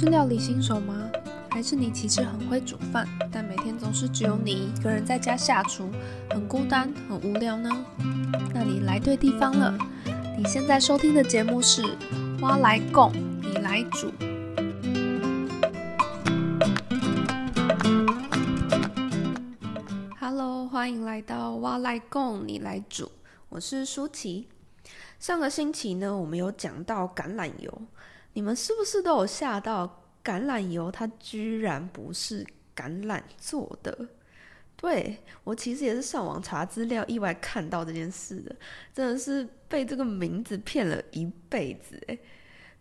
是料理新手吗？还是你其实很会煮饭，但每天总是只有你一个人在家下厨，很孤单、很无聊呢？那你来对地方了。你现在收听的节目是《蛙来供，你来煮》。Hello，欢迎来到《蛙来供，你来煮》，我是舒淇。上个星期呢，我们有讲到橄榄油，你们是不是都有吓到？橄榄油它居然不是橄榄做的？对我其实也是上网查资料，意外看到这件事的，真的是被这个名字骗了一辈子诶。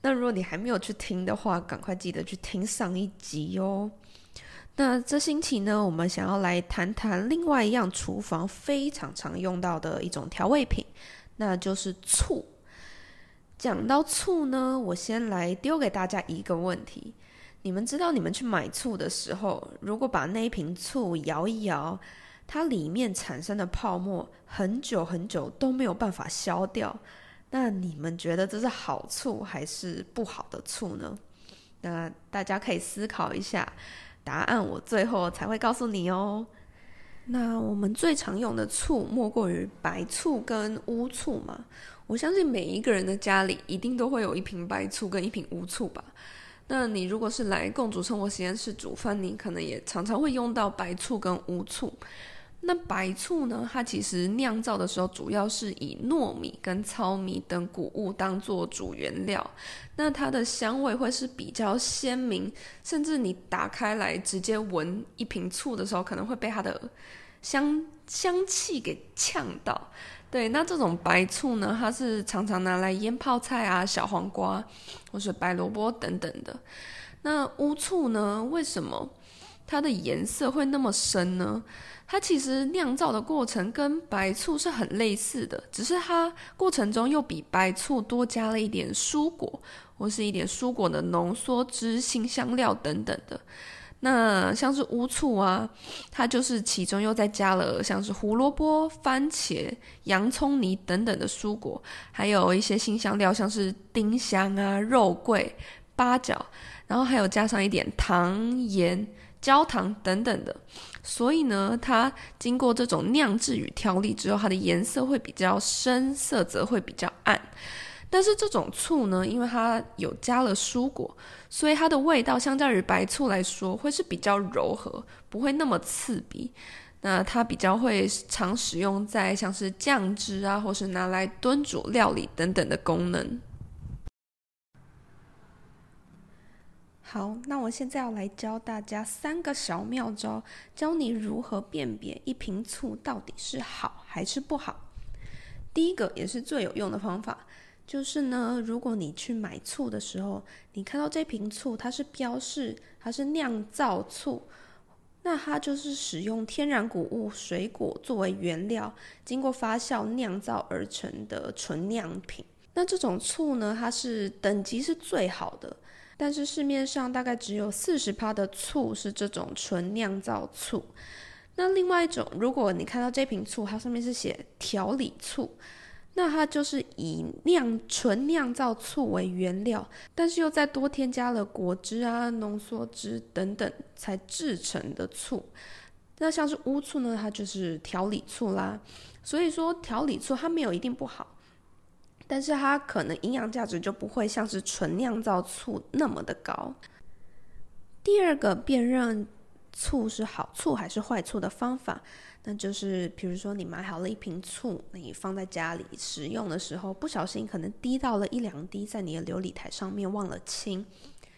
那如果你还没有去听的话，赶快记得去听上一集哦。那这星期呢，我们想要来谈谈另外一样厨房非常常用到的一种调味品。那就是醋。讲到醋呢，我先来丢给大家一个问题：你们知道，你们去买醋的时候，如果把那一瓶醋摇一摇，它里面产生的泡沫很久很久都没有办法消掉，那你们觉得这是好醋还是不好的醋呢？那大家可以思考一下，答案我最后才会告诉你哦。那我们最常用的醋莫过于白醋跟乌醋嘛。我相信每一个人的家里一定都会有一瓶白醋跟一瓶乌醋吧。那你如果是来共煮生活实验室煮饭，你可能也常常会用到白醋跟乌醋。那白醋呢，它其实酿造的时候主要是以糯米跟糙米等谷物当做主原料，那它的香味会是比较鲜明，甚至你打开来直接闻一瓶醋的时候，可能会被它的香香气给呛到。对，那这种白醋呢，它是常常拿来腌泡菜啊、小黄瓜或是白萝卜等等的。那乌醋呢，为什么它的颜色会那么深呢？它其实酿造的过程跟白醋是很类似的，只是它过程中又比白醋多加了一点蔬果或是一点蔬果的浓缩汁、新香料等等的。那像是乌醋啊，它就是其中又再加了像是胡萝卜、番茄、洋葱泥等等的蔬果，还有一些新香料，像是丁香啊、肉桂、八角，然后还有加上一点糖、盐。焦糖等等的，所以呢，它经过这种酿制与调理之后，它的颜色会比较深，色泽会比较暗。但是这种醋呢，因为它有加了蔬果，所以它的味道相较于白醋来说，会是比较柔和，不会那么刺鼻。那它比较会常使用在像是酱汁啊，或是拿来炖煮料理等等的功能。好，那我现在要来教大家三个小妙招，教你如何辨别一瓶醋到底是好还是不好。第一个也是最有用的方法，就是呢，如果你去买醋的时候，你看到这瓶醋它是标示它是酿造醋，那它就是使用天然谷物、水果作为原料，经过发酵酿造而成的纯酿品。那这种醋呢，它是等级是最好的。但是市面上大概只有四十趴的醋是这种纯酿造醋。那另外一种，如果你看到这瓶醋，它上面是写调理醋，那它就是以酿纯酿造醋为原料，但是又再多添加了果汁啊、浓缩汁等等才制成的醋。那像是乌醋呢，它就是调理醋啦。所以说调理醋它没有一定不好。但是它可能营养价值就不会像是纯酿造醋那么的高。第二个辨认醋是好醋还是坏醋的方法，那就是比如说你买好了一瓶醋，你放在家里使用的时候，不小心可能滴到了一两滴在你的琉璃台上面，忘了清，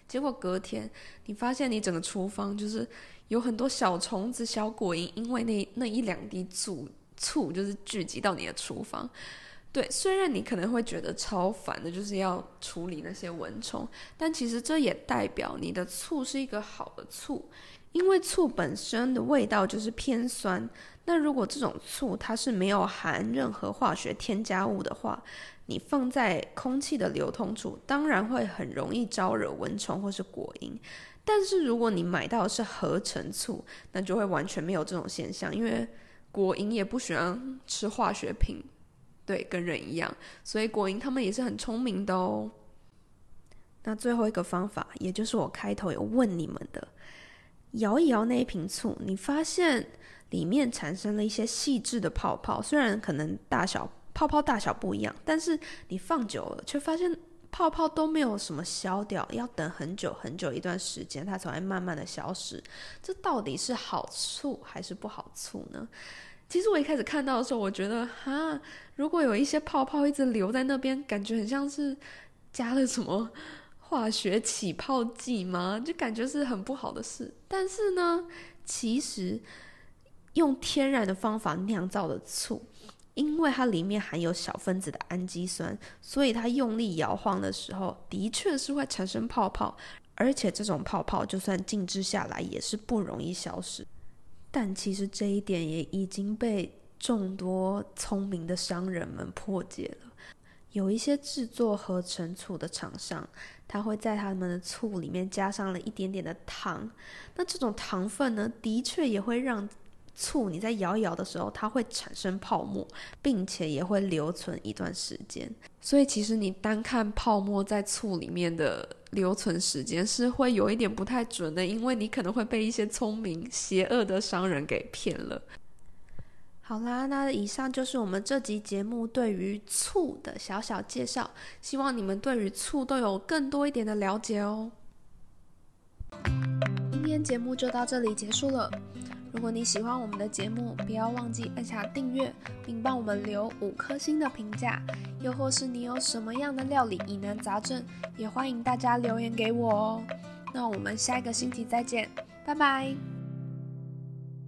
结果隔天你发现你整个厨房就是有很多小虫子、小果蝇，因为那那一两滴醋醋就是聚集到你的厨房。对，虽然你可能会觉得超烦的，就是要处理那些蚊虫，但其实这也代表你的醋是一个好的醋，因为醋本身的味道就是偏酸。那如果这种醋它是没有含任何化学添加物的话，你放在空气的流通处，当然会很容易招惹蚊虫或是果蝇。但是如果你买到的是合成醋，那就会完全没有这种现象，因为果蝇也不喜欢吃化学品。对，跟人一样，所以果蝇他们也是很聪明的哦。那最后一个方法，也就是我开头有问你们的，摇一摇那一瓶醋，你发现里面产生了一些细致的泡泡，虽然可能大小泡泡大小不一样，但是你放久了却发现泡泡都没有什么消掉，要等很久很久一段时间，它才会慢慢的消失。这到底是好醋还是不好醋呢？其实我一开始看到的时候，我觉得哈，如果有一些泡泡一直留在那边，感觉很像是加了什么化学起泡剂吗？就感觉是很不好的事。但是呢，其实用天然的方法酿造的醋，因为它里面含有小分子的氨基酸，所以它用力摇晃的时候，的确是会产生泡泡，而且这种泡泡就算静置下来，也是不容易消失。但其实这一点也已经被众多聪明的商人们破解了。有一些制作合成醋的厂商，他会在他们的醋里面加上了一点点的糖。那这种糖分呢，的确也会让醋你在摇一摇的时候，它会产生泡沫，并且也会留存一段时间。所以其实你单看泡沫在醋里面的。留存时间是会有一点不太准的，因为你可能会被一些聪明、邪恶的商人给骗了。好啦，那以上就是我们这集节目对于醋的小小介绍，希望你们对于醋都有更多一点的了解哦。今天节目就到这里结束了。如果你喜欢我们的节目，不要忘记按下订阅，并帮我们留五颗星的评价。又或是你有什么样的料理疑难杂症，也欢迎大家留言给我哦。那我们下一个星期再见，拜拜。